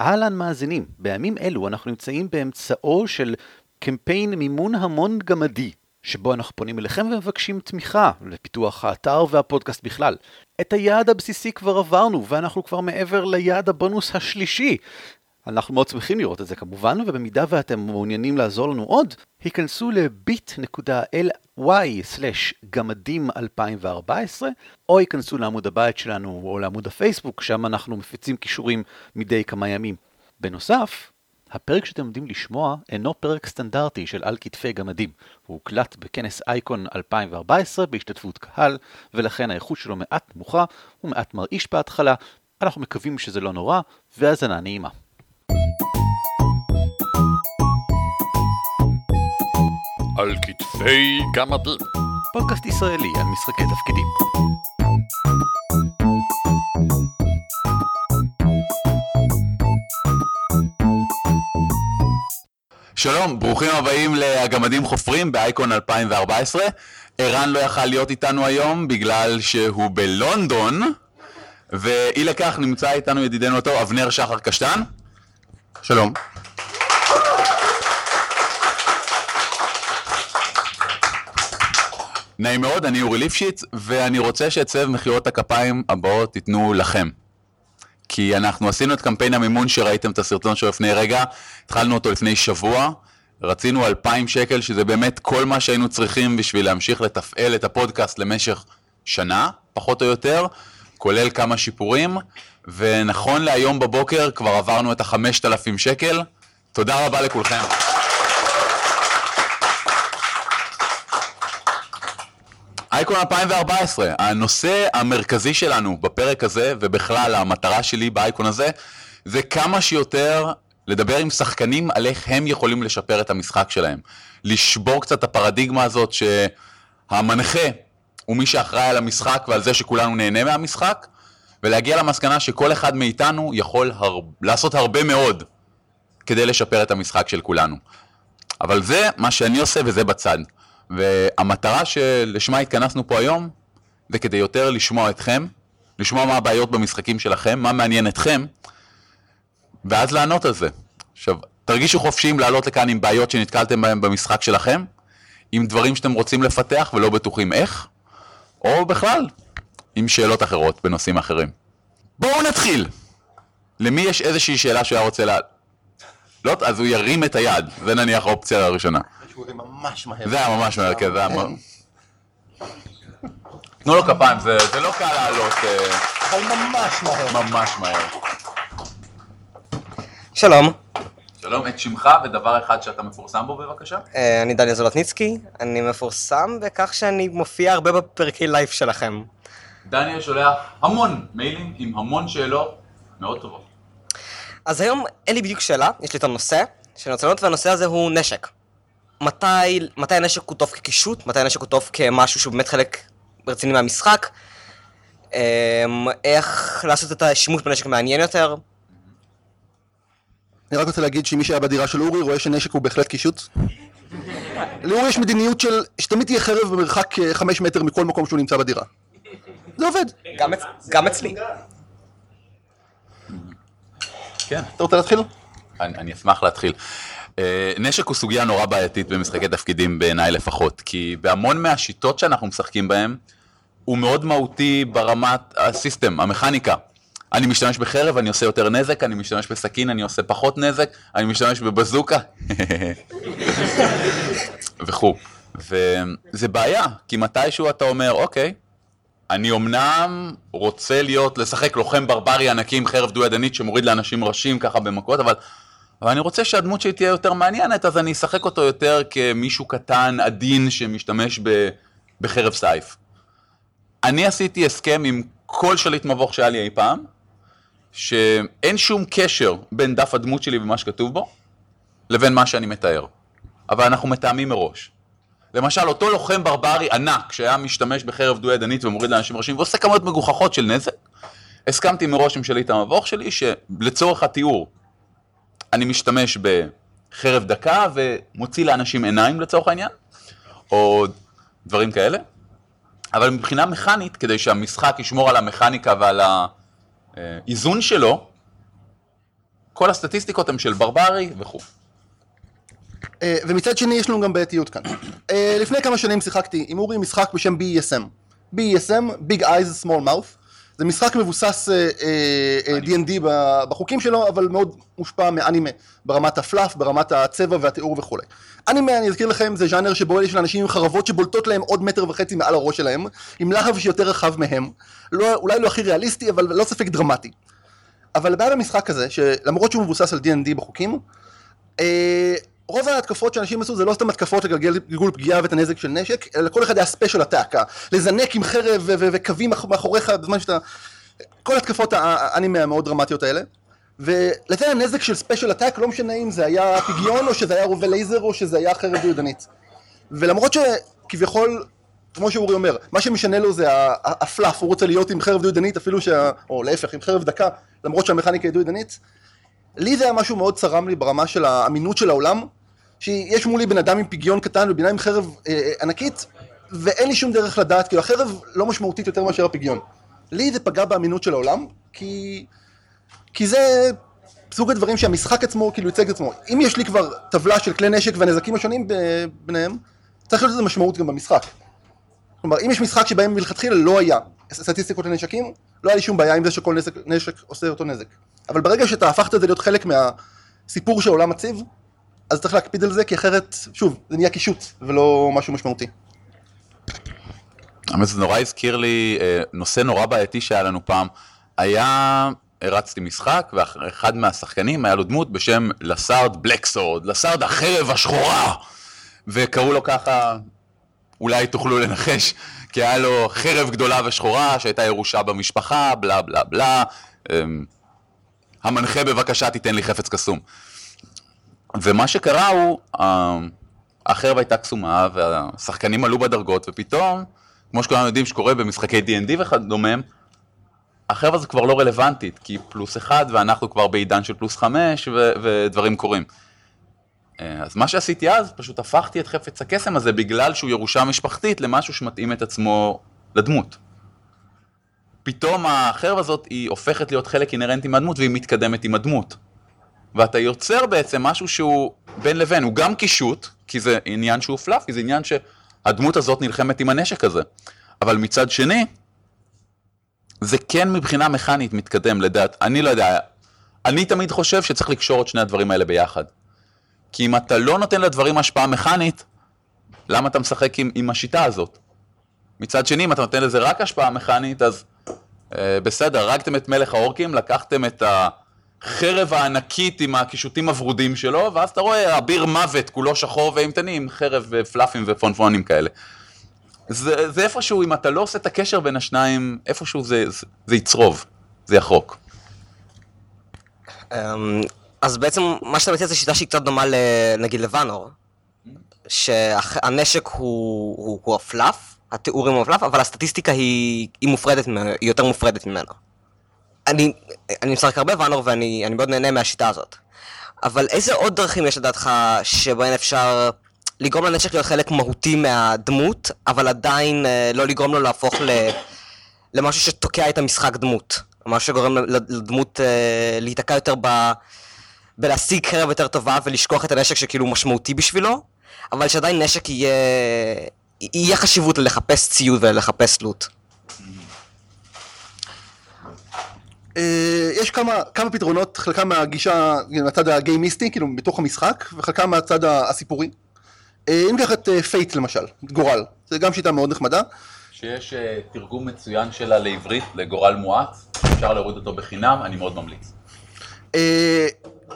אהלן מאזינים, בימים אלו אנחנו נמצאים באמצעו של קמפיין מימון המון גמדי, שבו אנחנו פונים אליכם ומבקשים תמיכה לפיתוח האתר והפודקאסט בכלל. את היעד הבסיסי כבר עברנו, ואנחנו כבר מעבר ליעד הבונוס השלישי. אנחנו מאוד שמחים לראות את זה כמובן, ובמידה ואתם מעוניינים לעזור לנו עוד, היכנסו ל-bit.ly/גמדים 2014, או היכנסו לעמוד הבית שלנו או לעמוד הפייסבוק, שם אנחנו מפיצים קישורים מדי כמה ימים. בנוסף, הפרק שאתם עומדים לשמוע אינו פרק סטנדרטי של על כתפי גמדים. הוא הוקלט בכנס אייקון 2014 בהשתתפות קהל, ולכן האיכות שלו מעט נמוכה ומעט מרעיש בהתחלה. אנחנו מקווים שזה לא נורא, והאזנה נעימה. על כתפי גמדים. פודקאסט ישראלי על משחקי תפקידים. שלום, ברוכים הבאים להגמדים חופרים באייקון 2014. ערן לא יכל להיות איתנו היום בגלל שהוא בלונדון, ואי לכך נמצא איתנו ידידנו הטוב אבנר שחר קשטן. שלום. נעים מאוד, אני אורי ליפשיץ, ואני רוצה שאת סבב מחיאות הכפיים הבאות תיתנו לכם. כי אנחנו עשינו את קמפיין המימון שראיתם את הסרטון שלו לפני רגע, התחלנו אותו לפני שבוע, רצינו 2,000 שקל, שזה באמת כל מה שהיינו צריכים בשביל להמשיך לתפעל את הפודקאסט למשך שנה, פחות או יותר, כולל כמה שיפורים, ונכון להיום בבוקר כבר עברנו את ה-5,000 שקל. תודה רבה לכולכם. אייקון 2014, הנושא המרכזי שלנו בפרק הזה, ובכלל המטרה שלי באייקון הזה, זה כמה שיותר לדבר עם שחקנים על איך הם יכולים לשפר את המשחק שלהם. לשבור קצת את הפרדיגמה הזאת שהמנחה הוא מי שאחראי על המשחק ועל זה שכולנו נהנה מהמשחק, ולהגיע למסקנה שכל אחד מאיתנו יכול הר... לעשות הרבה מאוד כדי לשפר את המשחק של כולנו. אבל זה מה שאני עושה וזה בצד. והמטרה שלשמה התכנסנו פה היום, זה כדי יותר לשמוע אתכם, לשמוע מה הבעיות במשחקים שלכם, מה מעניין אתכם, ואז לענות על זה. עכשיו, תרגישו חופשיים לעלות לכאן עם בעיות שנתקלתם בהן במשחק שלכם, עם דברים שאתם רוצים לפתח ולא בטוחים איך, או בכלל, עם שאלות אחרות בנושאים אחרים. בואו נתחיל! למי יש איזושהי שאלה שהוא היה רוצה לה... לא, אז הוא ירים את היד, זה נניח האופציה הראשונה. שהוא ממש מהר. זה היה ממש מהר, כן, זה היה... ממש- תנו לו כפיים, זה זה לא קל לעלות אה, אבל ממש מהר. ממש מהר. שלום, שלום, את שמך ודבר אחד שאתה מפורסם בו בבקשה. אה, אני דניאל זולטניצקי, אני מפורסם בכך שאני מופיע הרבה בפרקי לייף שלכם. דניאל שולח המון מיילים עם המון שאלות מאוד טובות. אז היום אין לי בדיוק שאלה, יש לי את הנושא שאני רוצה לענות, והנושא הזה הוא נשק. מתי, מתי הנשק הוא טוב כקישוט, מתי הנשק הוא טוב כמשהו שהוא באמת חלק רציני מהמשחק, אמ, איך לעשות את השימוש בנשק מעניין יותר. אני רק רוצה להגיד שמי שהיה בדירה של אורי רואה שנשק הוא בהחלט קישוט. לאורי יש מדיניות של שתמיד תהיה חרב במרחק אה, חמש מטר מכל מקום שהוא נמצא בדירה. זה עובד. גם, אצ... גם אצלי. כן. אתה רוצה להתחיל? אני, אני אשמח להתחיל. אה, נשק הוא סוגיה נורא בעייתית במשחקי תפקידים בעיניי לפחות, כי בהמון מהשיטות שאנחנו משחקים בהן, הוא מאוד מהותי ברמת הסיסטם, המכניקה. אני משתמש בחרב, אני עושה יותר נזק, אני משתמש בסכין, אני עושה פחות נזק, אני משתמש בבזוקה, וכו'. וזה בעיה, כי מתישהו אתה אומר, אוקיי, אני אמנם רוצה להיות, לשחק לוחם ברברי ענקי עם חרב דו-ידנית שמוריד לאנשים ראשים ככה במכות, אבל, אבל אני רוצה שהדמות שלי תהיה יותר מעניינת, אז אני אשחק אותו יותר כמישהו קטן, עדין, שמשתמש ב, בחרב סייף. אני עשיתי הסכם עם כל שליט מבוך שהיה לי אי פעם, שאין שום קשר בין דף הדמות שלי ומה שכתוב בו, לבין מה שאני מתאר. אבל אנחנו מתאמים מראש. למשל, אותו לוחם ברברי ענק, שהיה משתמש בחרב דו-ידנית ומוריד לאנשים ראשים, ועושה כמויות מגוחכות של נזק, הסכמתי מראש עם שליט המבוך שלי, שלצורך התיאור, אני משתמש בחרב דקה ומוציא לאנשים עיניים לצורך העניין, או דברים כאלה. אבל מבחינה מכנית, כדי שהמשחק ישמור על המכניקה ועל האיזון שלו, כל הסטטיסטיקות הן של ברברי וכו'. אה, ומצד שני יש לנו גם בעייתיות כאן. אה, לפני כמה שנים שיחקתי עם אורי משחק בשם BESM. BESM, Big Eyes Small Mouth. זה משחק מבוסס אה, אה, אה, D&D ב- בחוקים שלו, אבל מאוד מושפע מאנימה, ברמת ה fluff, ברמת הצבע והתיאור וכולי. אנימה, אני אזכיר לכם, זה ז'אנר שבו יש לאנשים עם חרבות שבולטות להם עוד מטר וחצי מעל הראש שלהם, עם להב שיותר רחב מהם. לא, אולי לא הכי ריאליסטי, אבל ללא ספק דרמטי. אבל הבעיה במשחק הזה, שלמרות שהוא מבוסס על D&D בחוקים, אה, רוב ההתקפות שאנשים עשו זה לא סתם התקפות לגלגל גלגול פגיעה ואת הנזק של נשק, אלא לכל אחד היה special attack, לזנק עם חרב וקווים מאח- מאחוריך בזמן שאתה... כל התקפות האנימה המאוד דרמטיות האלה. ולזה הנזק של special attack, לא משנה אם זה היה פיגיון או שזה היה רובה לייזר או שזה היה חרב דו-ידנית. ולמרות שכביכול, כמו שאורי אומר, מה שמשנה לו זה ה fluff, הוא רוצה להיות עם חרב דו-ידנית אפילו שה... או להפך, עם חרב דקה, למרות שהמכניקה היא דו-ידנית. לי זה היה משהו מאוד צרם לי ברמה של האמינות של העולם, שיש מולי בן אדם עם פגיון קטן ובן עם חרב אה, אה, ענקית, ואין לי שום דרך לדעת, כאילו החרב לא משמעותית יותר מאשר הפגיון. לי זה פגע באמינות של העולם, כי... כי זה סוג הדברים שהמשחק עצמו כאילו ייצג את עצמו. אם יש לי כבר טבלה של כלי נשק והנזקים השונים ביניהם, צריך להיות לזה משמעות גם במשחק. כלומר, אם יש משחק שבהם מלכתחילה לא היה סטטיסטיקות לנשקים, לא היה לי שום בעיה עם זה שכל נשק, נשק עושה אותו נזק. אבל ברגע שאתה הפכת את זה להיות חלק מהסיפור שהעולם מציב, אז צריך להקפיד על זה, כי אחרת, שוב, זה נהיה קישוט ולא משהו משמעותי. האמת זה נורא הזכיר לי אה, נושא נורא בעייתי שהיה לנו פעם. היה, הרצתי משחק, ואחד מהשחקנים היה לו דמות בשם לסארד בלקסורד, לסארד החרב השחורה! וקראו לו ככה, אולי תוכלו לנחש, כי היה לו חרב גדולה ושחורה שהייתה ירושה במשפחה, בלה בלה בלה. אמ, המנחה בבקשה תיתן לי חפץ קסום. ומה שקרה הוא, אה, החרב הייתה קסומה והשחקנים עלו בדרגות ופתאום, כמו שכולנו יודעים שקורה במשחקי D&D וכדומה, החרב הזו כבר לא רלוונטית, כי פלוס אחד ואנחנו כבר בעידן של פלוס חמש ו- ודברים קורים. אה, אז מה שעשיתי אז, פשוט הפכתי את חפץ הקסם הזה בגלל שהוא ירושה משפחתית למשהו שמתאים את עצמו לדמות. פתאום החרב הזאת היא הופכת להיות חלק אינהרנטי מהדמות והיא מתקדמת עם הדמות. ואתה יוצר בעצם משהו שהוא בין לבין, הוא גם קישוט, כי זה עניין שהוא פלאף, כי זה עניין שהדמות הזאת נלחמת עם הנשק הזה. אבל מצד שני, זה כן מבחינה מכנית מתקדם לדעת, אני לא יודע, אני תמיד חושב שצריך לקשור את שני הדברים האלה ביחד. כי אם אתה לא נותן לדברים השפעה מכנית, למה אתה משחק עם, עם השיטה הזאת? מצד שני, אם אתה נותן לזה רק השפעה מכנית, אז אה, בסדר, הרגתם את מלך האורקים, לקחתם את החרב הענקית עם הקישוטים הוורודים שלו, ואז אתה רואה אביר מוות, כולו שחור ואימתני, חרב ופלאפים ופונפונים כאלה. זה, זה איפשהו, אם אתה לא עושה את הקשר בין השניים, איפשהו זה, זה, זה יצרוב, זה יחרוק. אמ, אז בעצם מה שאתה מציע זה שיטה שהיא קצת דומה ל- נגיד לוואנור, שהנשק הוא, הוא, הוא הפלאף, התיאורים הוא הפלאף, אבל הסטטיסטיקה היא, היא מופרדת היא יותר מופרדת ממנו. אני, אני משחק הרבה ואנור ואני אני מאוד נהנה מהשיטה הזאת. אבל איזה עוד דרכים יש לדעתך שבהן אפשר לגרום לנשק להיות חלק מהותי מהדמות, אבל עדיין אה, לא לגרום לו להפוך ל, למשהו שתוקע את המשחק דמות? משהו שגורם לדמות אה, להיתקע יותר ב... בלהשיג חרב יותר טובה ולשכוח את הנשק שכאילו משמעותי בשבילו, אבל שעדיין נשק יהיה... יהיה חשיבות ללחפש ציוד ולחפש loot. אה, יש כמה, כמה פתרונות, חלקם מהגישה, מהצד הגיימיסטי, כאילו בתוך המשחק, וחלקם מהצד הסיפורי. אה, אם ניקח את Fate למשל, את גורל, זו גם שיטה מאוד נחמדה. שיש תרגום מצוין שלה לעברית, לגורל מואץ, אפשר להוריד אותו בחינם, אני מאוד ממליץ. אה,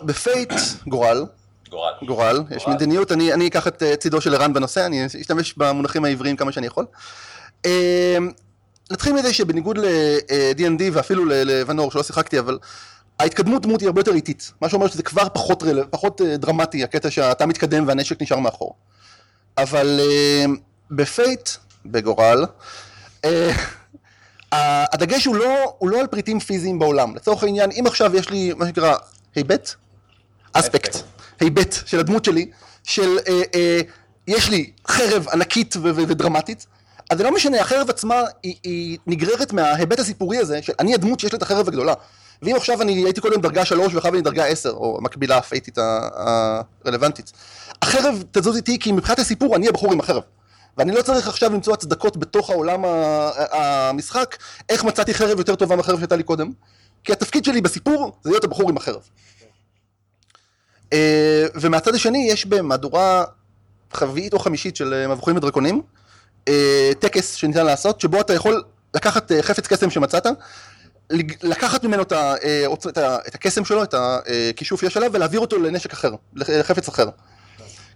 ב Fate, גורל, גורל. גורל, יש מדיניות, אני, אני אקח את אה, צידו של ערן בנושא, אני אשתמש במונחים העבריים כמה שאני יכול. אה, נתחיל מזה שבניגוד ל-D&D ואפילו ל- לוונור, שלא שיחקתי, אבל ההתקדמות דמות היא הרבה יותר איטית, מה שאומר שזה כבר פחות, רל... פחות אה, דרמטי, הקטע שאתה מתקדם והנשק נשאר מאחור. אבל אה, ב Fate, בגורל, אה, הדגש הוא לא, הוא לא על פריטים פיזיים בעולם. לצורך העניין, אם עכשיו יש לי מה שנקרא היבט, אספקט, היבט של הדמות שלי, של אה, אה, יש לי חרב ענקית ו- ו- ודרמטית, אז זה לא משנה, החרב עצמה היא, היא נגררת מההיבט הסיפורי הזה, של אני הדמות שיש לה את החרב הגדולה. ואם עכשיו אני הייתי קודם דרגה 3 ואחר אני דרגה 10, או המקבילה הפייטית הרלוונטית, החרב תזוז איתי כי מבחינת הסיפור אני הבחור עם החרב. ואני לא צריך עכשיו למצוא הצדקות בתוך העולם המשחק, איך מצאתי חרב יותר טובה מהחרב שהייתה לי קודם. כי התפקיד שלי בסיפור זה להיות הבחור עם החרב. אה, ומהצד השני יש במהדורה חביעית או חמישית של אה, מבוכים ודרקונים, טקס שניתן לעשות, שבו אתה יכול לקחת אה, חפץ קסם שמצאת, לקחת ממנו את, ה, אה, את, הקסם שלו, את הכישוף יש עליו, ולהעביר אותו לנשק אחר, לח- לחפץ אחר.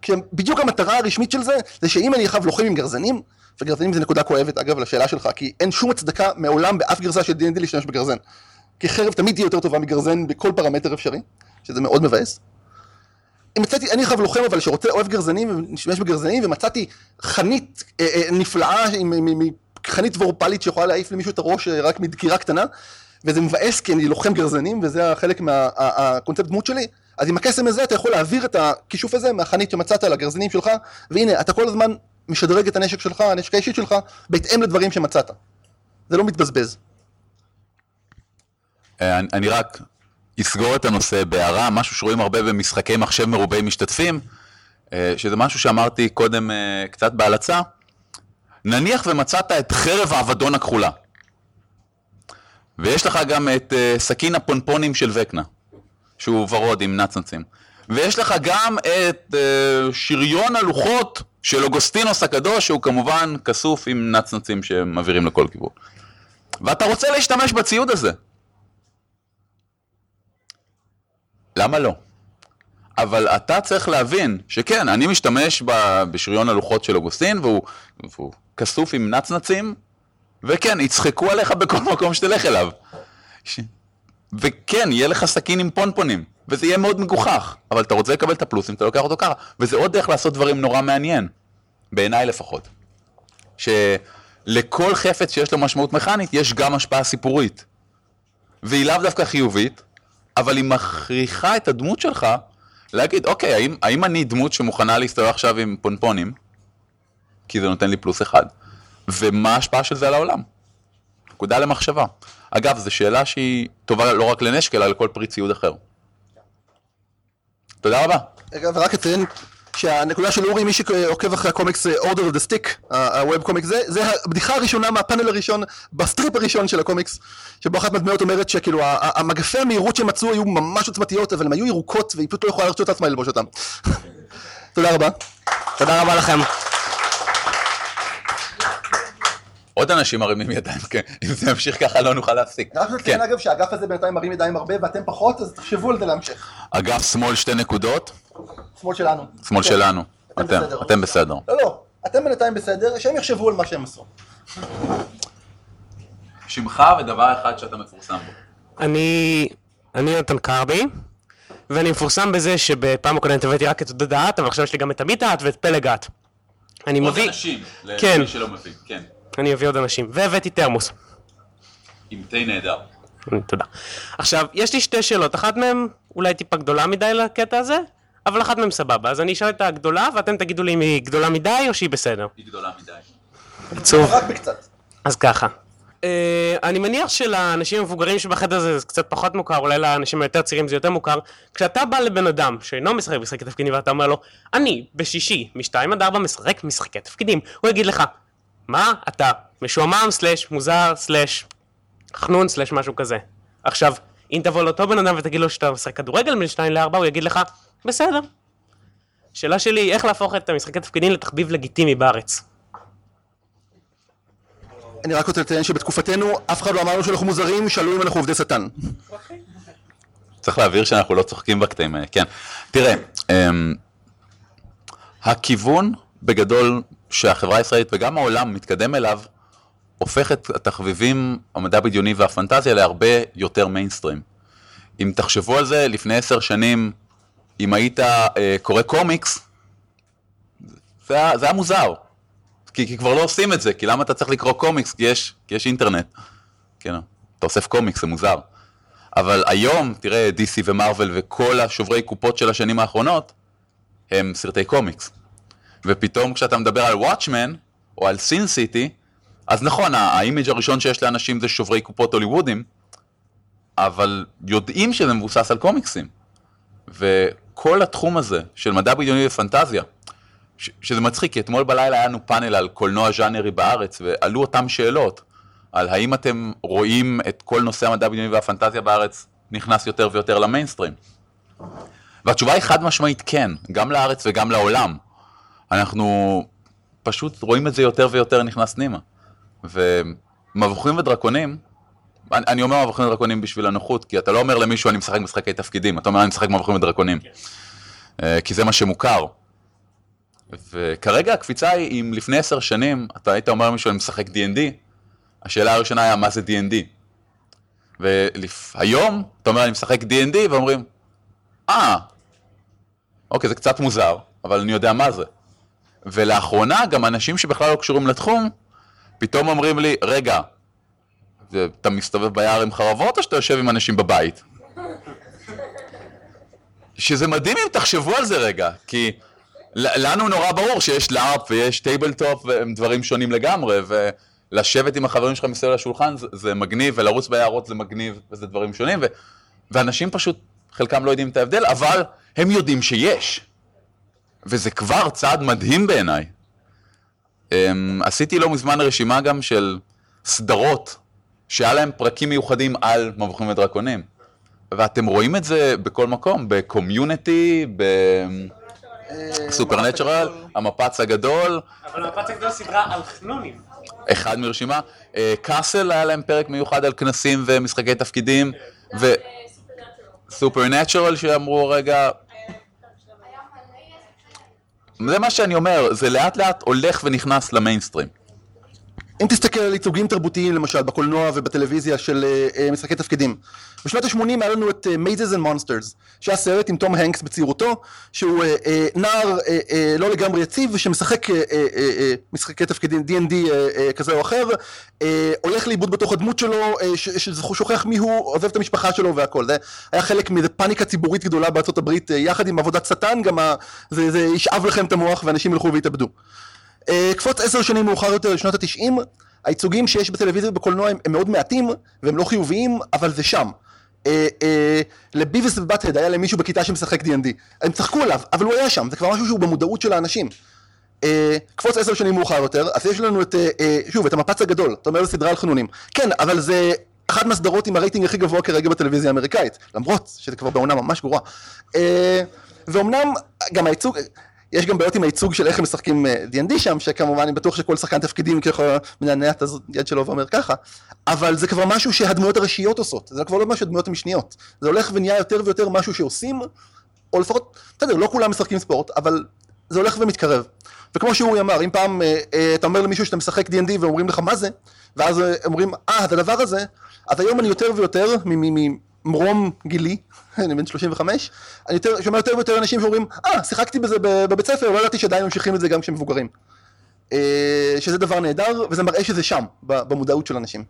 כי בדיוק המטרה הרשמית של זה, זה שאם אני אחאב לוחם עם גרזנים, וגרזנים זה נקודה כואבת אגב לשאלה שלך, כי אין שום הצדקה מעולם באף גרסה של D&D להשתמש בגרזן. כי חרב תמיד תהיה יותר טובה מגרזן בכל פרמטר אפשרי, שזה מאוד מבאס. מצאתי, אני חייב לוחם אבל שרוצה, אוהב גרזנים ומשתמש בגרזנים, ומצאתי חנית אה, אה, נפלאה, חנית וורפלית שיכולה להעיף למישהו את הראש אה, רק מדקירה קטנה, וזה מבאס כי אני לוחם גרזנים, וזה החלק מהקונספט דמות שלי, אז עם הקסם הזה אתה יכול להעביר את הכישוף הזה מהחנית שמצאת לגרזנים שלך, והנה, אתה כל הזמן משדרג את הנשק שלך, הנשק האישית שלך, בהתאם לדברים שמצאת. זה לא מתבזבז. אה, אני רק אסגור את הנושא בהערה, משהו שרואים הרבה במשחקי מחשב מרובי משתתפים, אה, שזה משהו שאמרתי קודם אה, קצת בהלצה. נניח ומצאת את חרב האבדון הכחולה, ויש לך גם את אה, סכין הפונפונים של וקנה, שהוא ורוד עם נצנצים, ויש לך גם את שריון הלוחות של אוגוסטינוס הקדוש, שהוא כמובן כסוף עם נצנצים שמעבירים לכל כיוון. ואתה רוצה להשתמש בציוד הזה. למה לא? אבל אתה צריך להבין שכן, אני משתמש בשריון הלוחות של אוגוסטין, והוא, והוא כסוף עם נצנצים, וכן, יצחקו עליך בכל מקום שתלך אליו. ש... וכן, יהיה לך סכין עם פונפונים, וזה יהיה מאוד מגוחך, אבל אתה רוצה לקבל את הפלוסים, אתה לוקח אותו ככה, וזה עוד דרך לעשות דברים נורא מעניין, בעיניי לפחות. שלכל חפץ שיש לו משמעות מכנית, יש גם השפעה סיפורית. והיא לאו דווקא חיובית, אבל היא מכריחה את הדמות שלך להגיד, אוקיי, האם, האם אני דמות שמוכנה להסתובב עכשיו עם פונפונים? כי זה נותן לי פלוס אחד. ומה ההשפעה של זה על העולם? נקודה למחשבה. אגב, זו שאלה שהיא טובה לא רק לנשק, אלא לכל פריט ציוד אחר. תודה רבה. רגע, ורק אציין שהנקודה של אורי, מי שעוקב אחרי הקומיקס אה, Order of the Stick, ה- ה web קומיקס זה, זה הבדיחה הראשונה מהפאנל הראשון, בסטריפ הראשון של הקומיקס, שבו אחת מהדמויות אומרת שכאילו המגפי המהירות שהם מצאו היו ממש עוצמתיות, אבל הן היו ירוקות והיא פשוט לא יכולה להרשות לעצמה ללבוש אותן. תודה רבה. תודה רבה לכם. עוד אנשים מרימים ידיים, כן. אם זה ימשיך ככה לא נוכל להפסיק. רק. לציין אגב שהאגף הזה בינתיים מרים ידיים הרבה ואתם פחות, אז תחשבו על זה להמשך. אגף שמאל שתי נקודות, שמאל שלנו. שמאל כן. שלנו. אתם אתם, בסדר. אתם בסדר. לא, לא, אתם בינתיים בסדר, שהם יחשבו על מה שהם עשו. שמך ודבר אחד שאתה מפורסם בו. אני... אני יונתן קרבי, ואני מפורסם בזה שבפעם הקודמת הבאתי רק את עודד האט, אבל עכשיו יש לי גם את עמית האט ואת פלג האט. אני עוד מביא... אנשים, כן. למי שלא מבין, כן. אני אביא עוד אנשים. והבאתי תרמוס. עם תה נהדר. תודה. עכשיו, יש לי שתי שאלות, אחת מהן אולי טיפה גדולה מדי לקטע הזה, אבל אחת מהן סבבה. אז אני אשאל את הגדולה, ואתם תגידו לי אם היא גדולה מדי או שהיא בסדר. היא גדולה מדי. עצוב. רק בקצת. אז ככה. Uh, אני מניח שלאנשים המבוגרים שבחדר הזה זה קצת פחות מוכר, אולי לאנשים היותר צעירים זה יותר מוכר. כשאתה בא לבן אדם שאינו משחק משחקי תפקידים ואתה אומר לו, אני בשישי משתיים עד ארבע משחק משחקי תפקידים, הוא יגיד לך, מה אתה משועמם סלאש מוזר סלאש חנון סלאש משהו כזה. עכשיו, אם תבוא לאותו בן אדם ותגיד לו שאתה משחק כדורגל משתיים לארבע, הוא יגיד לך, בסדר. שאלה שלי היא איך להפוך את המשחקי תפקידים לתחביב לגיטימי בארץ. אני רק רוצה לציין שבתקופתנו אף אחד לא אמר לנו שאנחנו מוזרים, שאלו אם אנחנו עובדי שטן. צריך להבהיר שאנחנו לא צוחקים בקטעים האלה, כן. תראה, אמ, הכיוון בגדול שהחברה הישראלית וגם העולם מתקדם אליו, הופך את התחביבים, המדע בדיוני והפנטזיה להרבה יותר מיינסטרים. אם תחשבו על זה, לפני עשר שנים, אם היית אה, קורא קומיקס, זה היה, זה היה מוזר. כי, כי כבר לא עושים את זה, כי למה אתה צריך לקרוא קומיקס? כי יש, כי יש אינטרנט. כן, אתה אוסף קומיקס, זה מוזר. אבל היום, תראה, DC ומרוויל וכל השוברי קופות של השנים האחרונות, הם סרטי קומיקס. ופתאום כשאתה מדבר על Watchmen, או על Sin City, אז נכון, ה image הראשון שיש לאנשים זה שוברי קופות הוליוודים, אבל יודעים שזה מבוסס על קומיקסים. וכל התחום הזה של מדע בדיוני ופנטזיה, ש- שזה מצחיק, כי אתמול בלילה היה לנו פאנל על קולנוע ז'אנרי בארץ, ועלו אותם שאלות, על האם אתם רואים את כל נושא המדע בדיוני והפנטזיה בארץ נכנס יותר ויותר למיינסטרים. והתשובה היא חד משמעית כן, גם לארץ וגם לעולם. אנחנו פשוט רואים את זה יותר ויותר נכנס פנימה. ומבוכים ודרקונים, אני, אני אומר מבוכים ודרקונים בשביל הנוחות, כי אתה לא אומר למישהו אני משחק משחקי תפקידים, אתה אומר אני משחק מבוכים ודרקונים. אה, כי זה מה שמוכר. וכרגע הקפיצה היא, אם לפני עשר שנים אתה היית אומר למישהו אני משחק D&D, השאלה הראשונה היה מה זה D&D. והיום אתה אומר אני משחק D&D ואומרים, אה, אוקיי זה קצת מוזר, אבל אני יודע מה זה. ולאחרונה גם אנשים שבכלל לא קשורים לתחום, פתאום אומרים לי, רגע, אתה מסתובב ביער עם חרבות או שאתה יושב עם אנשים בבית? שזה מדהים אם תחשבו על זה רגע, כי לנו נורא ברור שיש LARP ויש tabletop והם דברים שונים לגמרי, ולשבת עם החברים שלך מסביב לשולחן זה, זה מגניב, ולרוץ ביערות זה מגניב, וזה דברים שונים, ו- ואנשים פשוט, חלקם לא יודעים את ההבדל, אבל הם יודעים שיש. וזה כבר צעד מדהים בעיניי. אמ, עשיתי לא מזמן רשימה גם של סדרות שהיה להם פרקים מיוחדים על מבוכים ודרקונים. ואתם רואים את זה בכל מקום, בקומיוניטי, בסופרנצ'רל, המפץ הגדול, אבל המפץ הגדול סדרה על חנונים. אחד מרשימה. אה, קאסל היה להם פרק מיוחד על כנסים ומשחקי תפקידים, וסופרנצ'רל שאמרו רגע, זה מה שאני אומר, זה לאט לאט הולך ונכנס למיינסטרים. אם תסתכל על ייצוגים תרבותיים למשל בקולנוע ובטלוויזיה של אה, אה, משחקי תפקידים. בשנות ה-80 היה לנו את Mazes and Monsters, שהיה סרט עם תום הנקס בצעירותו, שהוא אה, נער לא לגמרי יציב אה, משחקי תפקידים D&D כזה או אחר, הולך לאיבוד בתוך הדמות שלו, שוכח מי הוא, עוזב את המשפחה שלו והכל. זה היה חלק מאיזה פאניקה ציבורית גדולה בארצות הברית, יחד עם עבודת שטן, גם ה- זה, זה ישאב לכם את המוח ואנשים ילכו ויתאבדו. אה, קפוץ עשר שנים מאוחר יותר לשנות התשעים, הייצוגים שיש בטלוויזיה ובקולנוע הם, מאוד מעטים והם לא חיוביים, אבל זה שם. אה, אה, לביבס ובטהד היה למישהו בכיתה שמשחק D&D. הם צחקו עליו, אבל הוא היה שם, זה כבר משהו שהוא במודעות של האנשים. קפוץ עשר שנים מאוחר יותר, אז יש לנו את, שוב, את המפץ הגדול, אתה אומר סדרה על חנונים. כן, אבל זה אחת מהסדרות עם הרייטינג הכי גבוה כרגע בטלוויזיה האמריקאית, למרות שזה כבר בעונה ממש גרועה. ואומנם, גם הייצוג, יש גם בעיות עם הייצוג של איך הם משחקים אה, D&D שם, שכמובן אני בטוח שכל שחקן תפקידים ככה מנענע את היד שלו ואומר ככה, אבל זה כבר משהו שהדמויות הראשיות עושות, זה כבר לא משהו הדמויות המשניות, זה הולך ונהיה יותר ויותר משהו שעושים, או לפחות, בסדר, לא כולם משחקים ספורט, אבל זה הולך ומתקרב. וכמו שאורי אמר, אם פעם אה, אה, אתה אומר למישהו שאתה משחק D&D ואומרים לך מה זה, ואז אה, אומרים, אה, את הדבר הזה, אז היום אני יותר ויותר, מ- מ- ממרום גילי, אני בן 35, אני יותר, שומע יותר ויותר אנשים שאומרים, אה, שיחקתי בזה בבית ספר, לא ידעתי שעדיין ממשיכים את זה גם כשהם מבוגרים. אה, שזה דבר נהדר, וזה מראה שזה שם, במודעות של אנשים.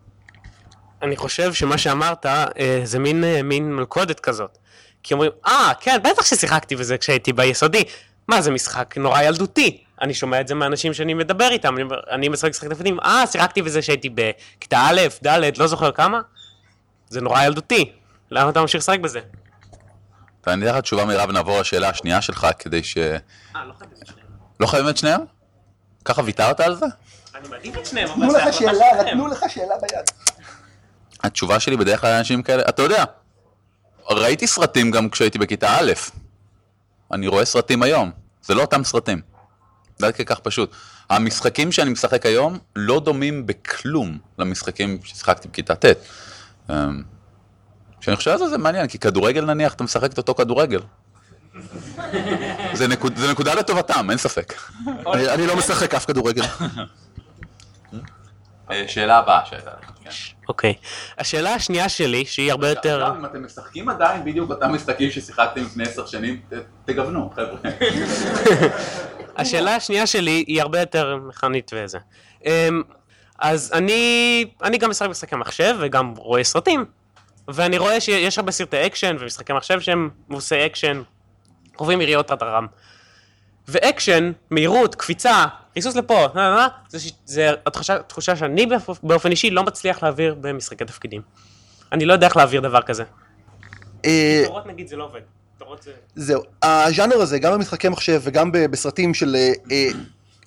אני חושב שמה שאמרת אה, זה מין, אה, מין מלכודת כזאת. כי אומרים, אה, כן, בטח ששיחקתי בזה כשהייתי ביסודי. מה, זה משחק נורא ילדותי. אני שומע את זה מאנשים שאני מדבר איתם, אני משחק משחק תפקידים, אה, שיחקתי בזה כשהייתי בכיתה א', ד', לא זוכר כמה. זה נורא ילדותי. למה אתה ממשיך לשחק בזה? אני אתן לך תשובה מהירה ונעבור לשאלה השנייה שלך, כדי ש... אה, לא חייב את שניהם. לא חייבים את שניהם? ככה ויתרת על זה? אני מעדיף את שניהם, אבל זה לך החלטה שאלה, שלכם. נתנו לך שאלה ביד. התשובה שלי בדרך כלל לאנשים כאלה, אתה יודע, ראיתי סרטים גם כשהייתי בכיתה א', אני רואה סרטים היום, זה לא אותם סרטים. זה עד כדי כך פשוט. המשחקים שאני משחק היום לא דומים בכלום למשחקים ששיחקתי בכיתה ט'. כשאני חושב על זה זה מעניין, כי כדורגל נניח, אתה משחק את אותו כדורגל. זה, נקוד, זה נקודה לטובתם, אין ספק. אני אני לא משחק אף כדורגל. שאלה הבאה שהייתה לך. אוקיי. השאלה השנייה שלי, שהיא הרבה יותר... אם אתם משחקים עדיין בדיוק אותם משחקים ששיחקתם לפני עשר שנים, תגוונו, חבר'ה. השאלה השנייה שלי היא הרבה יותר מכנית וזה. אמ, אז אני, אני גם משחק משחקי מחשב וגם רואה סרטים, ואני רואה שיש הרבה סרטי אקשן ומשחקי מחשב שהם מבוססי אקשן, קרבות יריות דם. ואקשן, מהירות, קפיצה, ריסוס לפה, זה, ש- זה התחושה, התחושה שאני באופ- באופן אישי לא מצליח להעביר במשחקי תפקידים. אני לא יודע איך להעביר דבר כזה. אה, תורות נגיד זה לא עובד. זהו, הז'אנר הזה, גם במשחקי מחשב וגם בסרטים של אה, אה,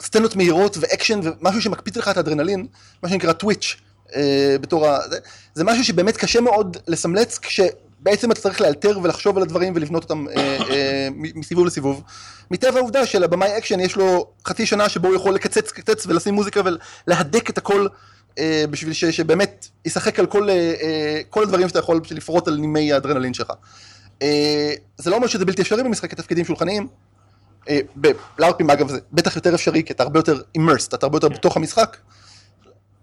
סצנות מהירות ואקשן ומשהו שמקפיץ לך את האדרנלין, מה שנקרא טוויץ', אה, בתור ה... זה, זה משהו שבאמת קשה מאוד לסמלץ כשבעצם אתה צריך לאלתר ולחשוב על הדברים ולבנות אותם אה, אה, מסיבוב לסיבוב. מטבע העובדה שלבמאי אקשן יש לו חצי שנה שבו הוא יכול לקצץ קצץ ולשים מוזיקה ולהדק את הכל בשביל ש, שבאמת ישחק על כל, כל הדברים שאתה יכול לפרוט על נימי האדרנלין שלך. זה לא אומר שזה בלתי אפשרי במשחקי תפקידים שולחניים. בלארפים אגב זה בטח יותר אפשרי כי אתה הרבה יותר immersed, אתה הרבה יותר בתוך המשחק.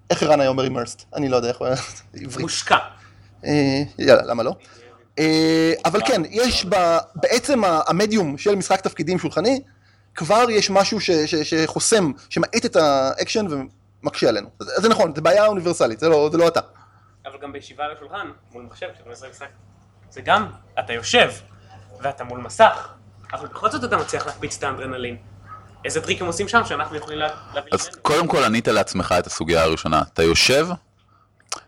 איך ערן היה אומר immersed? אני לא יודע איך הוא היה עברית. מושקע. אה, יאללה, למה לא? אה, אבל כן, יש בעצם המדיום של משחק תפקידים שולחני, כבר יש משהו שחוסם, שמאט את האקשן ומקשה עלינו. זה זה נכון, זו בעיה אוניברסלית, זה לא זה לא אתה. אבל גם בישיבה על השולחן, מול מחשב, כשאתה מנסה משחק, זה גם, אתה יושב, ואתה מול מסך, אבל בכל זאת אתה מצליח להקפיץ את האדרנלין. איזה טריק הם עושים שם שאנחנו יכולים לה- להביא אז ממנו? קודם כל ענית לעצמך את הסוגיה הראשונה. אתה יושב,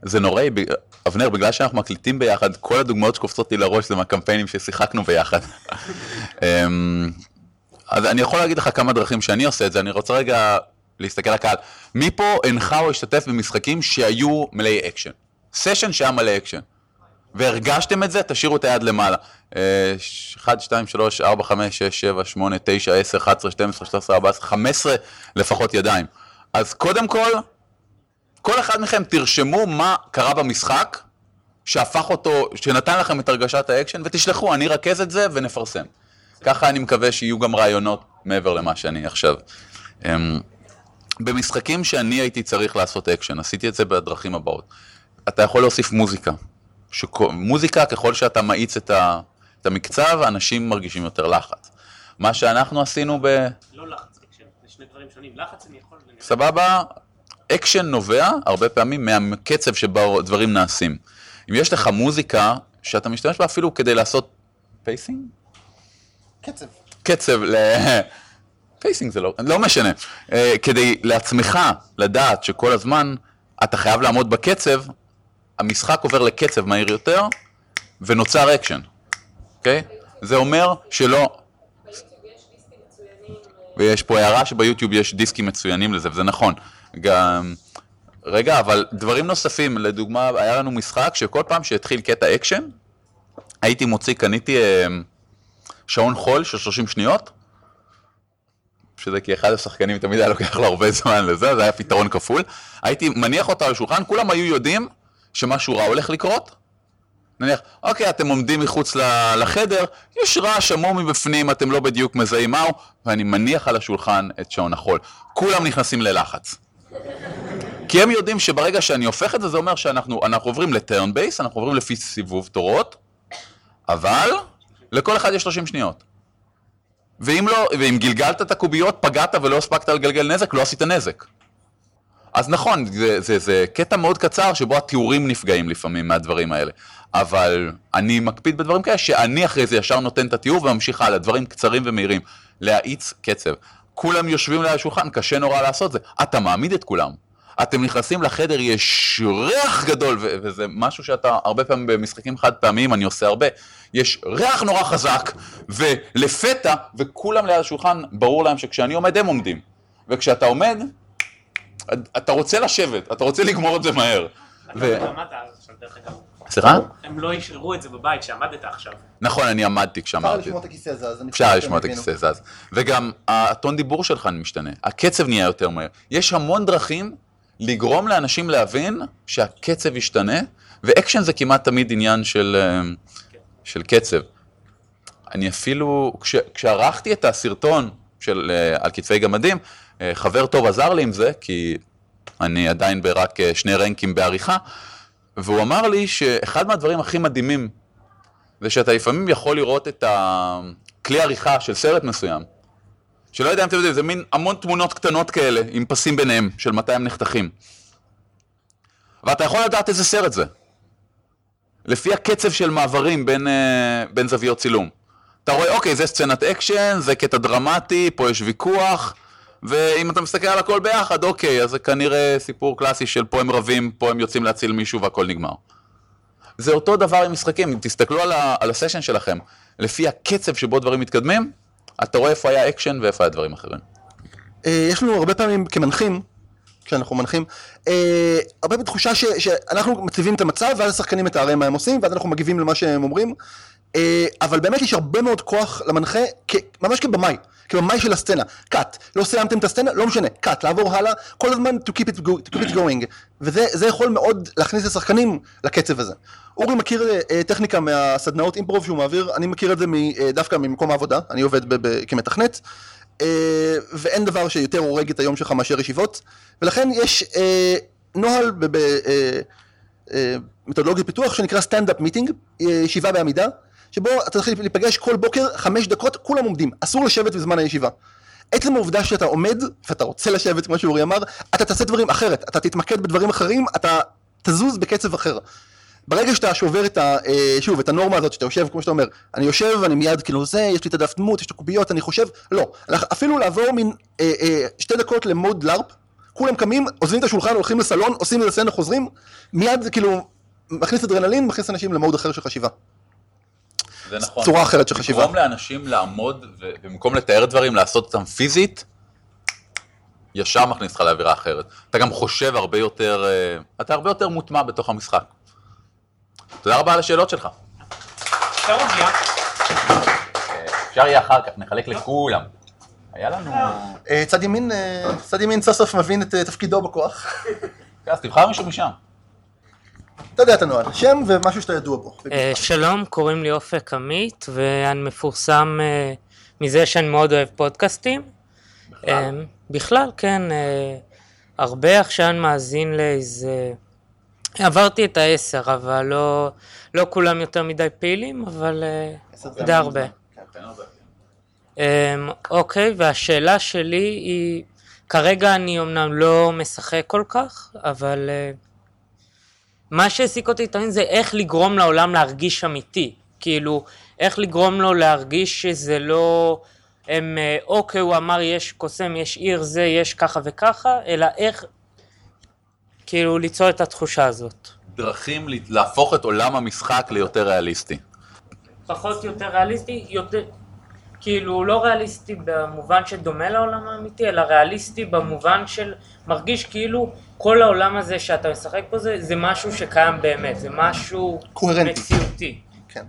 זה נוראי, ב- אבנר, בגלל שאנחנו מקליטים ביחד, כל הדוגמאות שקופצות לי לראש זה מהקמפיינים ששיחקנו ביחד. אמ, אז אני יכול להגיד לך כמה דרכים שאני עושה את זה, אני רוצה רגע להסתכל לקהל. מי פה הנחה או השתתף במשחקים שהיו מלאי אקשן? סשן שהיה מלא אקשן. והרגשתם את זה, תשאירו את היד למעלה. 1, 2, 3, 4, 5, 6, 7, 8, 9, 10, 11, 12, 13, 14, 15 לפחות ידיים. אז קודם כל, כל אחד מכם תרשמו מה קרה במשחק, שהפך אותו, שנתן לכם את הרגשת האקשן, ותשלחו, אני ארכז את זה ונפרסם. ככה אני מקווה שיהיו גם רעיונות מעבר למה שאני עכשיו. אמ, במשחקים שאני הייתי צריך לעשות אקשן, עשיתי את זה בדרכים הבאות. אתה יכול להוסיף מוזיקה. שוב, מוזיקה, ככל שאתה מאיץ את, ה, את המקצב, אנשים מרגישים יותר לחץ. מה שאנחנו עשינו ב... לא לחץ, אקשן, זה שני דברים שונים. לחץ אני יכול... סבבה? אקשן נובע הרבה פעמים מהקצב שבו דברים נעשים. אם יש לך מוזיקה שאתה משתמש בה אפילו כדי לעשות pacing? קצב. קצב ל... pacing זה לא, לא משנה. אה, כדי לעצמך לדעת שכל הזמן אתה חייב לעמוד בקצב, המשחק עובר לקצב מהיר יותר ונוצר אקשן, אוקיי? זה אומר שלא... ויש פה הערה שביוטיוב יש דיסקים מצוינים לזה, וזה נכון. גם... רגע, אבל דברים נוספים, לדוגמה, היה לנו משחק שכל פעם שהתחיל קטע אקשן, הייתי מוציא, קניתי אה, שעון חול של 30 שניות, שזה כי אחד השחקנים תמיד היה לוקח לו הרבה זמן לזה, זה היה פתרון כפול. הייתי מניח אותה על השולחן, כולם היו יודעים שמשהו רע הולך לקרות. נניח, אוקיי, אתם עומדים מחוץ לחדר, יש רעש עמום מבפנים, אתם לא בדיוק מזהים מהו, ואני מניח על השולחן את שעון החול. כולם נכנסים ללחץ. כי הם יודעים שברגע שאני הופך את זה, זה אומר שאנחנו אנחנו עוברים לטרן בייס, אנחנו עוברים לפי סיבוב תורות, אבל לכל אחד יש 30 שניות. ואם לא, ואם גלגלת את הקוביות, פגעת ולא הספקת לגלגל נזק, לא עשית נזק. אז נכון, זה, זה, זה קטע מאוד קצר שבו התיאורים נפגעים לפעמים מהדברים האלה. אבל אני מקפיד בדברים כאלה שאני אחרי זה ישר נותן את התיאור וממשיך הלאה, דברים קצרים ומהירים. להאיץ קצב. כולם יושבים ליד השולחן, קשה נורא לעשות זה. אתה מעמיד את כולם. אתם נכנסים לחדר, יש ריח גדול, ו- וזה משהו שאתה הרבה פעמים במשחקים חד פעמיים, אני עושה הרבה. יש ריח נורא חזק, ולפתע, וכולם ליד השולחן, ברור להם שכשאני עומד, הם עומדים. וכשאתה עומד, אתה רוצה לשבת, אתה רוצה לגמור את זה מהר. סליחה? הם לא ישארו את זה בבית, שעמדת עכשיו. נכון, אני עמדתי אפשר כשאמרתי. לשמוע את הכיסא זז. אפשר לשמוע את. הכיסא זז. וגם הטון דיבור שלך משתנה, הקצב נהיה יותר מהר. יש המון דרכים לגרום לאנשים להבין שהקצב ישתנה, ואקשן זה כמעט תמיד עניין של, אה, של קצב. אני אפילו, כש, כשערכתי את הסרטון של אה, על כתפי גמדים, חבר טוב עזר לי עם זה, כי אני עדיין ברק אה, שני רנקים בעריכה, והוא אמר לי שאחד מהדברים הכי מדהימים זה שאתה לפעמים יכול לראות את הכלי עריכה של סרט מסוים, שלא יודע אם אתם יודעים, זה מין המון תמונות קטנות כאלה, עם פסים ביניהם, של מתי הם נחתכים. ואתה יכול לדעת איזה סרט זה. לפי הקצב של מעברים בין, אה, בין זוויות צילום. אתה רואה, אוקיי, זה סצנת אקשן, זה קטע דרמטי, פה יש ויכוח, ואם אתה מסתכל על הכל ביחד, אוקיי, אז זה כנראה סיפור קלאסי של פה הם רבים, פה הם יוצאים להציל מישהו והכל נגמר. זה אותו דבר עם משחקים, אם תסתכלו על, ה, על הסשן שלכם, לפי הקצב שבו דברים מתקדמים, אתה רואה איפה היה אקשן ואיפה היה דברים אחרים. אה, יש לנו הרבה פעמים כמנחים, כשאנחנו מנחים, אה, הרבה פעמים תחושה ש, שאנחנו מציבים את המצב ואז השחקנים מתארים מה הם עושים ואז אנחנו מגיבים למה שהם אומרים, אה, אבל באמת יש הרבה מאוד כוח למנחה, כ, ממש כבמאי, כבמאי של הסצנה, קאט, לא סיימתם את הסצנה, לא משנה, קאט, לעבור הלאה, כל הזמן to keep it, go, to keep it going, וזה זה יכול מאוד להכניס את השחקנים לקצב הזה. אורי מכיר אה, טכניקה מהסדנאות אימפרוב שהוא מעביר, אני מכיר את זה מ, אה, דווקא ממקום העבודה, אני עובד ב, ב, כמתכנת, אה, ואין דבר שיותר הורג את היום שלך מאשר ישיבות, ולכן יש אה, נוהל במתודולוגיית אה, פיתוח שנקרא stand-up meeting, ישיבה בעמידה, שבו אתה צריך להיפגש כל בוקר חמש דקות, כולם עומדים, אסור לשבת בזמן הישיבה. עצם העובדה שאתה עומד, ואתה רוצה לשבת כמו שאורי אמר, אתה תעשה דברים אחרת, אתה תתמקד בדברים אחרים, אתה תזוז בקצב אחר. ברגע שאתה שובר את ה... אה, שוב, את הנורמה הזאת שאתה יושב, כמו שאתה אומר, אני יושב, אני מיד כאילו זה, יש לי את הדף דמות, יש את הקוביות, אני חושב, לא. אפילו לעבור מין אה, אה, שתי דקות למוד לארפ, כולם קמים, עוזבים את השולחן, הולכים לסלון, עושים את הסצנה, חוזרים, מיד כאילו מכניס אדרנלין, מכניס אנשים למוד אחר של חשיבה. זה נכון. צורה אחרת של חשיבה. במקום לאנשים לעמוד, ובמקום לתאר דברים, לעשות אותם פיזית, ישר מכניס אותך לאווירה אחרת. אתה גם חושב הרבה יותר, אה, אתה הרבה יותר מוטמע בתוך המשחק. תודה רבה על השאלות שלך. אפשר יהיה אחר כך, נחלק לכולם. היה לנו... אה, צד ימין, אה, צד ימין סוף סוף מבין את תפקידו בכוח. אז תבחר מישהו משם. אתה יודע את הנוהל, שם ומשהו שאתה ידוע בו. שלום, קוראים לי אופק עמית, ואני מפורסם מזה שאני מאוד אוהב פודקאסטים. בכלל, כן, הרבה עכשיו אני מאזין לאיזה... עברתי את העשר, אבל לא, לא כולם יותר מדי פעילים, אבל די הרבה. Um, אוקיי, והשאלה שלי היא, כרגע אני אמנם לא משחק כל כך, אבל uh, מה שהעסיק אותי תמיד זה איך לגרום לעולם להרגיש אמיתי. כאילו, איך לגרום לו להרגיש שזה לא... הם, uh, אוקיי, הוא אמר יש קוסם, יש עיר זה, יש ככה וככה, אלא איך כאילו ליצור את התחושה הזאת. דרכים להפוך את עולם המשחק ליותר ריאליסטי. פחות יותר ריאליסטי, יותר, כאילו לא ריאליסטי במובן שדומה לעולם האמיתי, אלא ריאליסטי במובן של מרגיש כאילו כל העולם הזה שאתה משחק פה זה, זה משהו שקיים באמת, זה משהו קוהרנטי. מציאותי. כן.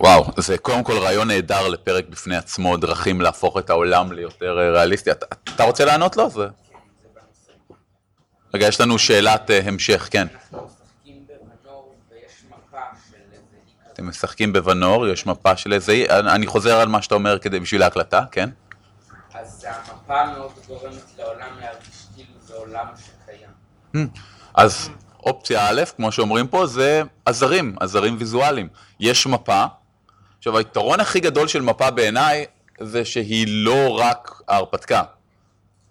וואו, זה קודם כל רעיון נהדר לפרק בפני עצמו, דרכים להפוך את העולם ליותר ריאליסטי. אתה, אתה רוצה לענות לו? זה... רגע, יש לנו שאלת uh, המשך, כן. אתם משחקים בוונור, יש מפה של איזה... אני חוזר על מה שאתה אומר כדי בשביל ההקלטה, כן? אז המפה מאוד גורמת לעולם להרגיש זה עולם שקיים. Hmm. אז אופציה א', כמו שאומרים פה, זה עזרים, עזרים ויזואליים. יש מפה, עכשיו היתרון הכי גדול של מפה בעיניי, זה שהיא לא רק ההרפתקה.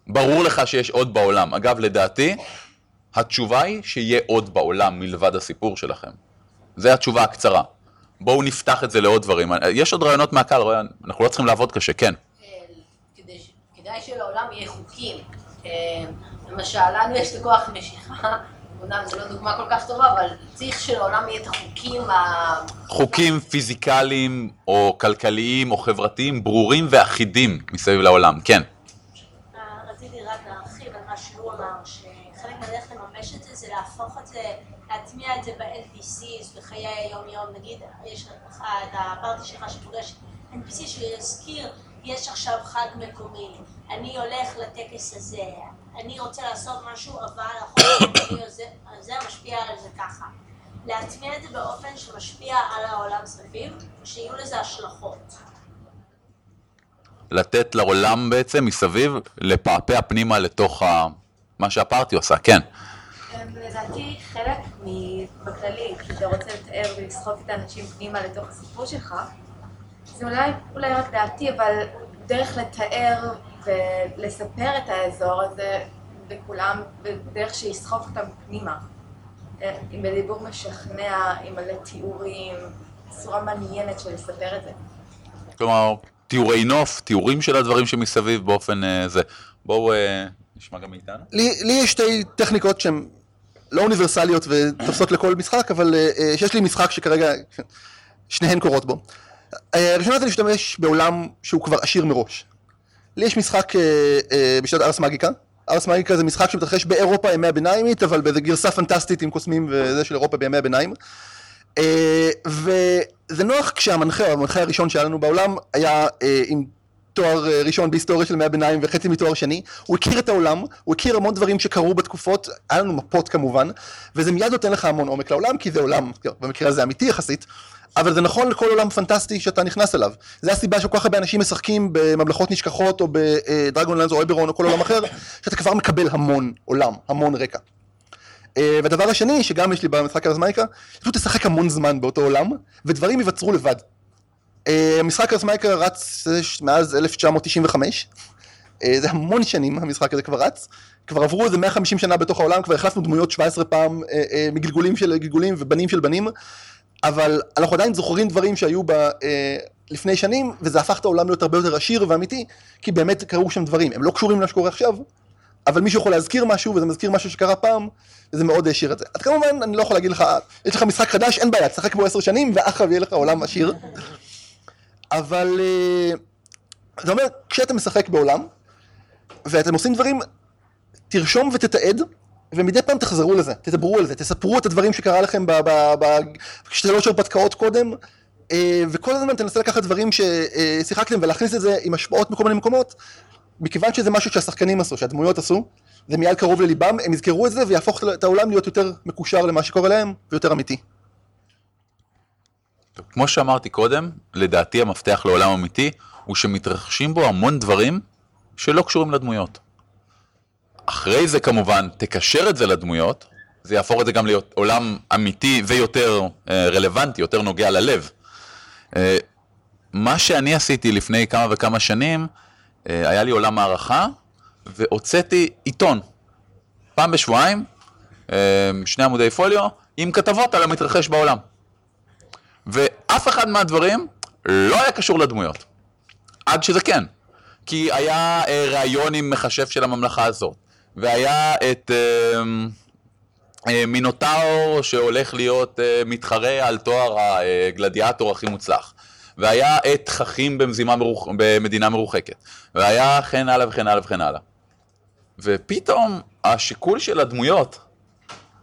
ברור לך שיש עוד בעולם. אגב, לדעתי, התשובה היא שיהיה עוד בעולם מלבד הסיפור שלכם. זו התשובה הקצרה. בואו נפתח את זה לעוד דברים. יש עוד רעיונות מהקהל, אנחנו לא צריכים לעבוד קשה, כן. כדאי שלעולם יהיה חוקים. למשל, לנו יש את הכוח משיכה, אומנם זו לא דוגמה כל כך טובה, אבל צריך שלעולם יהיה את החוקים ה... חוקים פיזיקליים, או כלכליים, או חברתיים, ברורים ואחידים מסביב לעולם, כן. אה, רציתי רק להרחיב על מה שהוא אמר, שחלק מהדרך לממש את זה, זה להפוך את זה... להטמיע את זה ב-NPCs בחיי היום-יום, נגיד יש לך את הפארטי שלך שפוגש NPC שיזכיר, יש עכשיו חג מקומי, אני הולך לטקס הזה, אני רוצה לעשות משהו, אבל החוק הזה משפיע על זה ככה. להטמיע את זה באופן שמשפיע על העולם סביב, ושיהיו לזה השלכות. לתת לעולם בעצם מסביב, לפעפע פנימה לתוך ה... מה שהפארטי עושה, כן. לדעתי חלק בכללי, כשאתה רוצה לתאר ולסחוט את האנשים פנימה לתוך הסיפור שלך, זה אולי, אולי רק דעתי, אבל דרך לתאר ולספר את האזור הזה לכולם, בדרך שיסחוף אותם פנימה. עם בדיבור משכנע, עם מלא תיאורים, צורה מעניינת של לספר את זה. כלומר, תיאורי נוף, תיאורים של הדברים שמסביב באופן uh, זה. בואו uh, נשמע גם מאיתנו. לי, לי יש שתי טכניקות שהן לא אוניברסליות ותופסות לכל משחק, אבל אה, שיש לי משחק שכרגע שניהן קורות בו. הראשונה זה להשתמש בעולם שהוא כבר עשיר מראש. לי יש משחק אה, אה, בשנת ארס מגיקה. ארס מגיקה זה משחק שמתרחש באירופה ימי הביניימית, אבל באיזה גרסה פנטסטית עם קוסמים וזה של אירופה בימי הביניים. אה, וזה נוח כשהמנחה, המנחה הראשון שהיה לנו בעולם, היה עם תואר ראשון בהיסטוריה של ימי הביניים וחצי מתואר שני, הוא הכיר את העולם, הוא הכיר המון דברים שקרו בתקופות, היה לנו מפות כמובן, וזה מיד נותן לך המון עומק לעולם, כי זה עולם, במקרה הזה אמיתי יחסית, אבל זה נכון לכל עולם פנטסטי שאתה נכנס אליו. זה הסיבה שכל כך הרבה אנשים משחקים בממלכות נשכחות, או בדרגונלנדס או אייברון או כל עולם אחר, שאתה כבר מקבל המון עולם, המון רקע. אה, והדבר השני, שגם יש לי במשחק הרזמייקה, פשוט תשחק המון זמן באותו עולם, ודברים ייווצרו לבד. אה, המשחק הרזמייקה רץ אה, מאז 1995, זה המון שנים המשחק הזה כבר רץ, כבר עברו איזה 150 שנה בתוך העולם, כבר החלפנו דמויות 17 פעם מגלגולים של גלגולים ובנים של בנים, אבל אנחנו עדיין זוכרים דברים שהיו ב... לפני שנים, וזה הפך את העולם להיות הרבה יותר עשיר ואמיתי, כי באמת קרו שם דברים. הם לא קשורים למה שקורה עכשיו, אבל מישהו יכול להזכיר משהו, וזה מזכיר משהו שקרה פעם, וזה מאוד העשיר את זה. אז כמובן, אני לא יכול להגיד לך, יש לך משחק חדש, אין בעיה, תשחק בו עשר שנים, ואחריו יהיה לך עולם עשיר. אבל אה, זה אומר, כשאתה משחק בעולם, ואתם עושים דברים, תרשום ותתעד, ומדי פעם תחזרו לזה, תדברו על זה, תספרו את הדברים שקרה לכם בשלוש הרפתקאות קודם, אה, וכל הזמן תנסה לקחת דברים ששיחקתם ולהכניס את זה עם השפעות מכל מיני מקומות, מכיוון שזה משהו שהשחקנים עשו, שהדמויות עשו, זה מיד קרוב לליבם, הם יזכרו את זה ויהפוך את העולם להיות יותר מקושר למה שקורה להם ויותר אמיתי. טוב, כמו שאמרתי קודם, לדעתי המפתח לעולם אמיתי הוא שמתרחשים בו המון דברים שלא קשורים לדמויות. אחרי זה כמובן תקשר את זה לדמויות, זה יהפוך את זה גם להיות עולם אמיתי ויותר אה, רלוונטי, יותר נוגע ללב. אה, מה שאני עשיתי לפני כמה וכמה שנים, אה, היה לי עולם הערכה, והוצאתי עיתון. פעם בשבועיים, שני עמודי פוליו, עם כתבות על המתרחש בעולם. ואף אחד מהדברים לא היה קשור לדמויות. עד שזה כן. כי היה אה, ראיון עם מכשף של הממלכה הזאת, והיה את אה, אה, מינוטאור שהולך להיות אה, מתחרה על תואר הגלדיאטור הכי מוצלח. והיה את תככים מרוח... במדינה מרוחקת, והיה כן הלאה וכן הלאה וכן הלאה. ופתאום השיקול של הדמויות,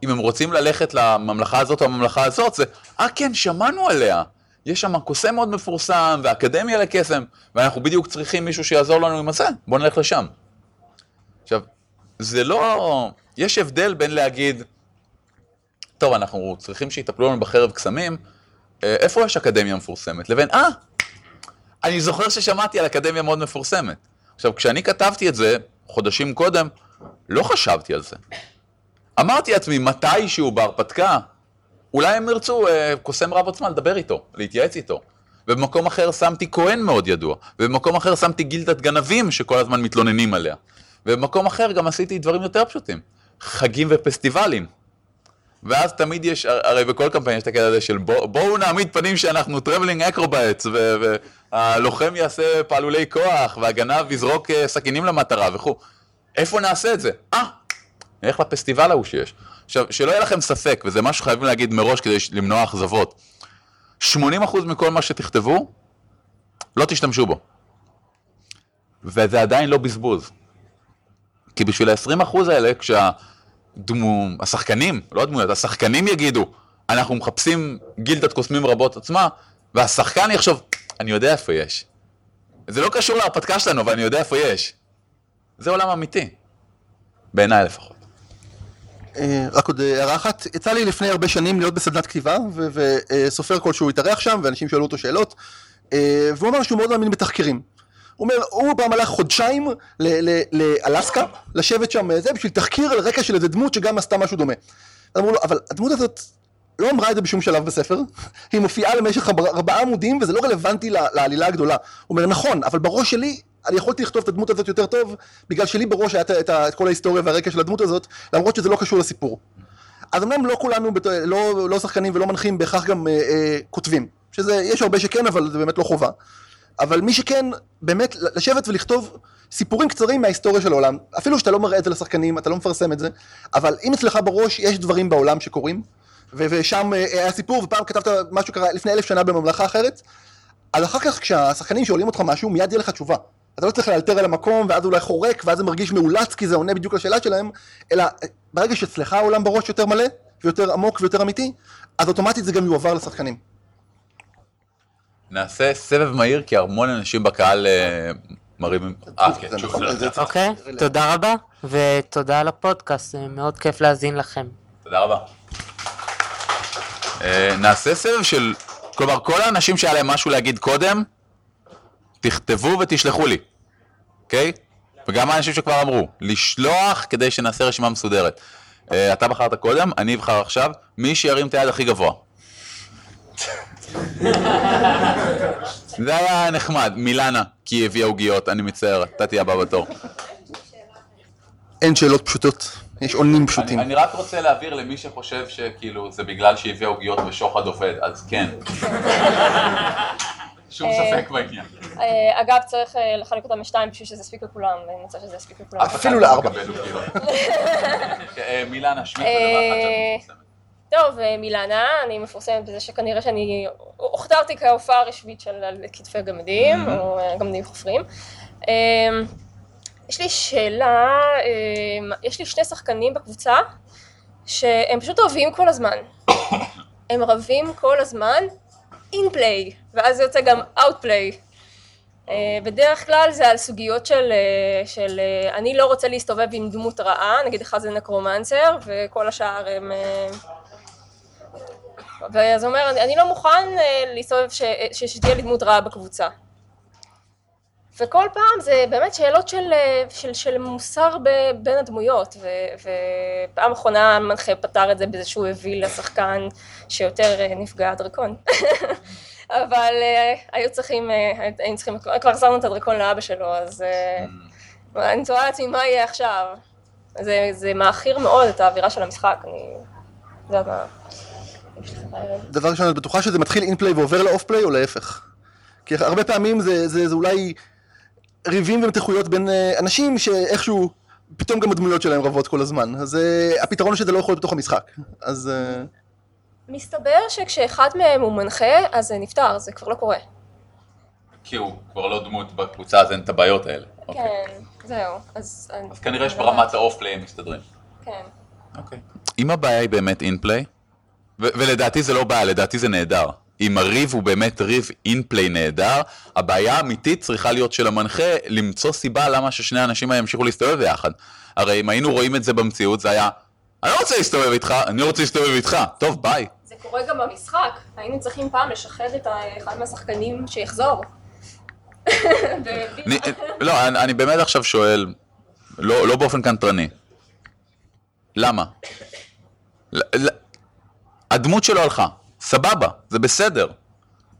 אם הם רוצים ללכת לממלכה הזאת או הממלכה הזאת, זה, אה כן, שמענו עליה. יש שם קוסם מאוד מפורסם, ואקדמיה לקסם, ואנחנו בדיוק צריכים מישהו שיעזור לנו עם הזה, בואו נלך לשם. עכשיו, זה לא... יש הבדל בין להגיד, טוב, אנחנו צריכים שיטפלו לנו בחרב קסמים, אה, איפה יש אקדמיה מפורסמת? לבין, אה, אני זוכר ששמעתי על אקדמיה מאוד מפורסמת. עכשיו, כשאני כתבתי את זה, חודשים קודם, לא חשבתי על זה. אמרתי לעצמי, מתישהו בהרפתקה, אולי הם ירצו אה, קוסם רב עוצמה לדבר איתו, להתייעץ איתו. ובמקום אחר שמתי כהן מאוד ידוע, ובמקום אחר שמתי גילדת גנבים שכל הזמן מתלוננים עליה. ובמקום אחר גם עשיתי דברים יותר פשוטים, חגים ופסטיבלים. ואז תמיד יש, הרי בכל קמפיין יש את הקטע הזה של בוא, בואו נעמיד פנים שאנחנו traveling acrobats, והלוחם יעשה פעלולי כוח, והגנב יזרוק אה, סכינים למטרה וכו'. איפה נעשה את זה? אה, נלך לפסטיבל ההוא שיש. עכשיו, שלא יהיה לכם ספק, וזה משהו שחייבים להגיד מראש כדי למנוע אכזבות, 80% מכל מה שתכתבו, לא תשתמשו בו. וזה עדיין לא בזבוז. כי בשביל ה-20% האלה, כשה... דמו, השחקנים, לא הדמויות, השחקנים יגידו, אנחנו מחפשים גילדת קוסמים רבות עצמה, והשחקן יחשוב, אני יודע איפה יש. זה לא קשור להרפתקה שלנו, אבל אני יודע איפה יש. זה עולם אמיתי. בעיניי לפחות. אה, רק עוד הערה אחת, יצא לי לפני הרבה שנים להיות בסדנת כתיבה, וסופר כלשהו התארח שם, ואנשים שאלו אותו שאלות, אה, והוא אמר שהוא מאוד מאמין בתחקירים. הוא אומר, הוא פעם הלך חודשיים לאלסקה, לשבת שם זה, בשביל תחקיר על רקע של איזה דמות שגם עשתה משהו דומה. אמרו לו, אבל הדמות הזאת לא אמרה את זה בשום שלב בספר, היא מופיעה למשך ארבעה עמודים וזה לא רלוונטי לעלילה הגדולה. הוא אומר, נכון, אבל בראש שלי, אני יכולתי לכתוב את הדמות הזאת יותר טוב, בגלל שלי בראש היה את כל ההיסטוריה והרקע של הדמות הזאת, למרות שזה לא קשור לסיפור. אז אמנם לא כולנו, לא, לא שחקנים ולא מנחים, בהכרח גם אה, אה, כותבים. שזה, יש הרבה שכן, אבל זה באמת לא חובה. אבל מי שכן, באמת לשבת ולכתוב סיפורים קצרים מההיסטוריה של העולם, אפילו שאתה לא מראה את זה לשחקנים, אתה לא מפרסם את זה, אבל אם אצלך בראש יש דברים בעולם שקורים, ושם אה, היה סיפור, ופעם כתבת משהו קרה לפני אלף שנה בממלכה אחרת, אז אחר כך כשהשחקנים שואלים אותך משהו, מיד יהיה לך תשובה. אתה לא צריך לאלתר על המקום, ואז אולי חורק, ואז זה מרגיש מאולץ, כי זה עונה בדיוק לשאלה שלהם, אלא אה, ברגע שאצלך העולם בראש יותר מלא, ויותר עמוק ויותר אמיתי, אז אוטומטית זה גם יועבר לשחקנים. נעשה סבב מהיר, כי המון אנשים בקהל אה, מרימים... אה, כן, שוב. אוקיי, תודה רבה, ותודה על הפודקאסט, זה מאוד כיף להאזין לכם. תודה רבה. אה, נעשה סבב של... כלומר, כל האנשים שהיה להם משהו להגיד קודם, תכתבו ותשלחו לי, אוקיי? וגם האנשים שכבר אמרו, לשלוח כדי שנעשה רשימה מסודרת. אה, אתה בחרת קודם, אני אבחר עכשיו, מי שירים את היד הכי גבוה. זה היה נחמד, מילנה, כי היא הביאה עוגיות, אני מצטער, אתה תהיה הבא בתור. אין שאלות פשוטות, יש עונים פשוטים. אני, אני רק רוצה להבהיר למי שחושב שכאילו זה בגלל שהיא הביאה עוגיות ושוחד עובד, אז כן. שום אה, ספק בעניין. אה, אגב, צריך אה, לחלק אותם לשתיים בשביל שזה יספיק לכולם, ואני רוצה שזה יספיק לכולם. אפילו לארבע. אה, מילנה, שמי אה. טוב, אה, מילנה, אני מפורסמת בזה שכנראה שאני הוכתרתי כהופעה הרשמית של כתפי גמדים, או אה, גמדים חופרים. אה, יש לי שאלה, אה, יש לי שני שחקנים בקבוצה, שהם פשוט רבים כל הזמן. הם רבים כל הזמן in play, ואז זה יוצא גם out play. Uh, בדרך כלל זה על סוגיות של, של אני לא רוצה להסתובב עם דמות רעה, נגיד אחד זה נקרומנסר, וכל השאר הם... ואז הוא אומר, אני, לא מוכן uh, להסתובב ש, שתהיה לי דמות רעה בקבוצה. וכל פעם זה באמת שאלות של, uh, של, של מוסר ב, בין הדמויות, ו, ופעם אחרונה המנחה פתר את זה בזה שהוא הביא לשחקן שיותר נפגע הדרקון. אבל היו צריכים, היינו צריכים, כבר החזרנו את הדרקון לאבא שלו, אז uh, אני תוהה לעצמי מה יהיה עכשיו. זה, זה מעכיר מאוד את האווירה של המשחק, אני... זה יודעת מה... דבר ראשון, את בטוחה שזה מתחיל אינפליי ועובר לאוף פליי או להפך? כי הרבה פעמים זה, זה, זה אולי ריבים ומתיחויות בין אה, אנשים שאיכשהו, פתאום גם הדמויות שלהם רבות כל הזמן. אז אה, הפתרון הוא שזה לא יכול להיות בתוך המשחק. אז... אה, מסתבר שכשאחד מהם הוא מנחה, אז זה נפתר, זה כבר לא קורה. כי הוא כבר לא דמות בקבוצה, אז אין את הבעיות האלה. אוקיי. כן, זהו. אז... אז כנראה שברמת ה off-play הם מסתדרים. כן. אוקיי. אם הבעיה היא באמת in-play, ו- ולדעתי זה לא בעיה, לדעתי זה נהדר. אם הריב הוא באמת ריב in-play נהדר, הבעיה האמיתית צריכה להיות של המנחה למצוא סיבה למה ששני האנשים האלה ימשיכו להסתובב ביחד. הרי אם היינו רואים את זה במציאות, זה היה, אני לא רוצה להסתובב איתך, אני רוצה להסתובב איתך, טוב ביי. זה קורה גם במשחק. היינו צריכים פעם לשחד את אחד מהשחקנים שיחזור. לא, אני, אני באמת עכשיו שואל, לא, לא באופן קנטרני. למה? הדמות שלו הלכה, סבבה, זה בסדר.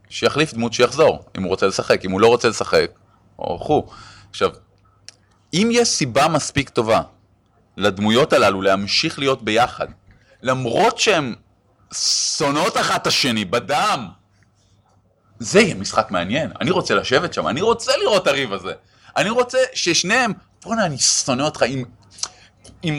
שיחליף דמות שיחזור, אם הוא רוצה לשחק, אם הוא לא רוצה לשחק, או חו. עכשיו, אם יש סיבה מספיק טובה לדמויות הללו להמשיך להיות ביחד, למרות שהן שונאות אחת את השני בדם, זה יהיה משחק מעניין. אני רוצה לשבת שם, אני רוצה לראות את הריב הזה. אני רוצה ששניהם, בואנה, אני שונא אותך עם, עם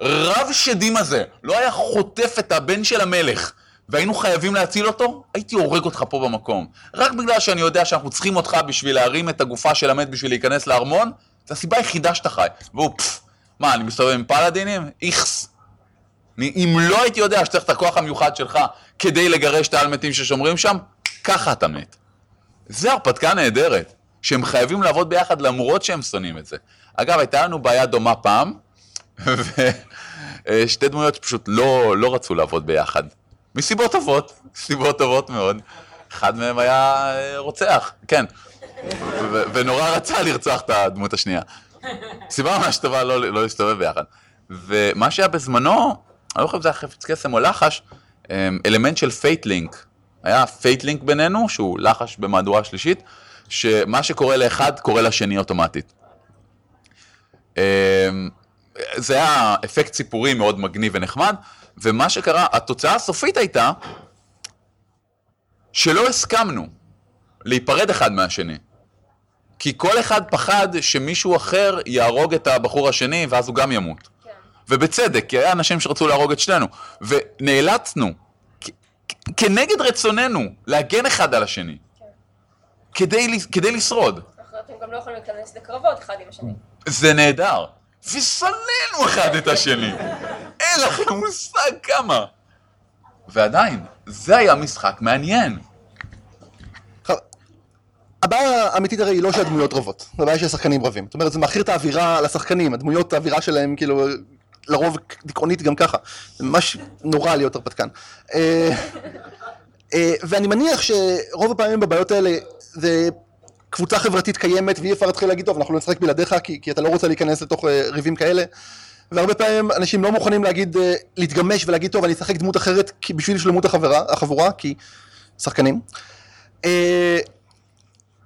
הרב שדים הזה, לא היה חוטף את הבן של המלך, והיינו חייבים להציל אותו, הייתי הורג אותך פה במקום. רק בגלל שאני יודע שאנחנו צריכים אותך בשביל להרים את הגופה של המת בשביל להיכנס לארמון, זו הסיבה היחידה שאתה חי. והוא, פפ, מה, אני מסתובב עם פלאדינים? איכס. אני, אם לא הייתי יודע שצריך את הכוח המיוחד שלך כדי לגרש את האלמתים ששומרים שם, ככה אתה מת. זה הרפתקה נהדרת, שהם חייבים לעבוד ביחד למרות שהם שונאים את זה. אגב, הייתה לנו בעיה דומה פעם, ושתי דמויות שפשוט לא, לא רצו לעבוד ביחד. מסיבות טובות, סיבות טובות מאוד. אחד מהם היה אה, רוצח, כן. ו- ונורא רצה לרצוח את הדמות השנייה. סיבה ממש טובה לא, לא להסתובב ביחד. ומה שהיה בזמנו, אני לא זוכר אם זה היה חפץ קסם או לחש, אמ, אלמנט של fate link. היה fate link בינינו, שהוא לחש במהדורה שלישית, שמה שקורה לאחד קורה לשני אוטומטית. זה היה אפקט סיפורי מאוד מגניב ונחמד, ומה שקרה, התוצאה הסופית הייתה שלא הסכמנו. להיפרד אחד מהשני. כי כל אחד פחד שמישהו אחר יהרוג את הבחור השני ואז הוא גם ימות. ובצדק, כי היה אנשים שרצו להרוג את שנינו. ונאלצנו, כנגד רצוננו, להגן אחד על השני. כדי, ל- כדי לשרוד. אחרת הם גם לא יכולים להיכנס לקרבות אחד עם השני. זה נהדר. ושנאנו אחד את השני. אין לכם מושג כמה. ועדיין, זה היה משחק מעניין. הבעיה האמיתית הרי היא לא שהדמויות רבות, הבעיה שהשחקנים רבים. זאת אומרת, זה מאחיר את האווירה לשחקנים, הדמויות, האווירה שלהם, כאילו, לרוב דיכאונית גם ככה. זה ממש נורא להיות הרפתקן. אה, אה, ואני מניח שרוב הפעמים בבעיות האלה זה קבוצה חברתית קיימת ואי אפשר להתחיל להגיד, טוב, אנחנו לא נשחק בלעדיך כי, כי אתה לא רוצה להיכנס לתוך אה, ריבים כאלה. והרבה פעמים אנשים לא מוכנים להגיד, אה, להתגמש ולהגיד, טוב, אני אשחק דמות אחרת בשביל שלמות החברה, החבורה, כי שחקנים. אה,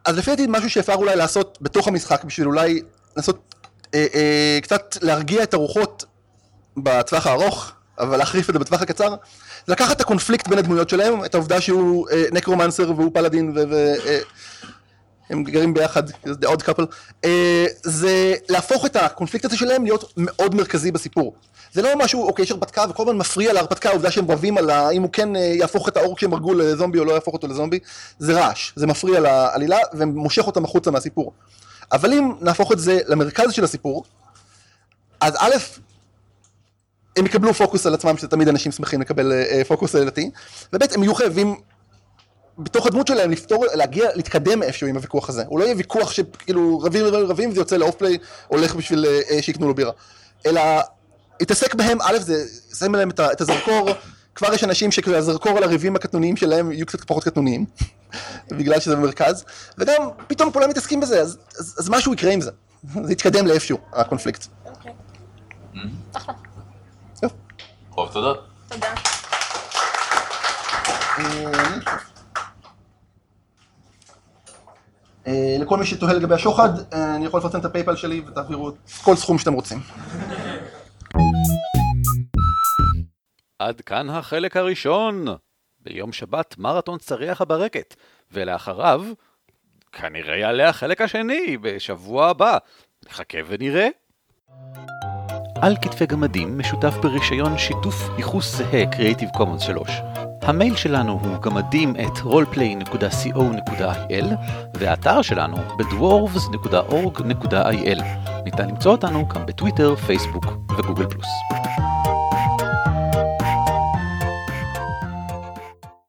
אז לפי דעתי משהו שאפשר אולי לעשות בתוך המשחק בשביל אולי לנסות אה, אה, קצת להרגיע את הרוחות בטווח הארוך, אבל להחריף את זה בטווח הקצר, לקחת את הקונפליקט בין הדמויות שלהם, את העובדה שהוא אה, נקרומנסר והוא פלאדין והם אה, הם גרים ביחד, זה odd couple, אה, זה להפוך את הקונפליקט הזה שלהם להיות מאוד מרכזי בסיפור. זה לא משהו, אוקיי, יש הרפתקה וכל הזמן מפריע להרפתקה העובדה שהם רבים על ה- אם הוא כן אה, יהפוך את האורק שהם הרגו לזומבי או לא יהפוך אותו לזומבי, זה רעש, זה מפריע לעלילה ומושך אותם החוצה מהסיפור. אבל אם נהפוך את זה למרכז של הסיפור, אז א', הם יקבלו פוקוס על עצמם, שתמיד אנשים שמחים לקבל אה, פוקוס עלילתי, וב' הם יהיו חייבים בתוך הדמות שלהם לפתור, להגיע, להתקדם מאיפשהו עם הוויכוח הזה. הוא לא יהיה ויכוח שכאילו רבים רבים רבים וזה יוצא לאוף פליי, הולך בשביל אה, אה, שיקנו לו בירה. אלא יתעסק בהם, א', זה שם להם את, את הזרקור, כבר יש אנשים שהזרקור על הריבים הקטנוניים שלהם יהיו קצת פחות קטנוניים, בגלל שזה במרכז, וגם פתאום כולם מתעסקים בזה, אז, אז, אז משהו יקרה עם זה. זה יתקדם לאיפשהו, הקונפליקט. טוב, תודות. תודה. אה, לכל מי שתוהה לגבי השוחד, אה, אני יכול לפרסם את הפייפל שלי ותעבירו כל סכום שאתם רוצים. עד כאן החלק הראשון. ביום שבת מרתון צריח הברקת, ולאחריו כנראה יעלה החלק השני בשבוע הבא. נחכה ונראה. על כתפי גמדים משותף ברישיון שיתוף ייחוס זהה Creative Commons 3. המייל שלנו הוא גמדים את roleplay.co.il והאתר שלנו בדוורבס.org.il. ניתן למצוא אותנו גם בטוויטר, פייסבוק וגוגל פלוס.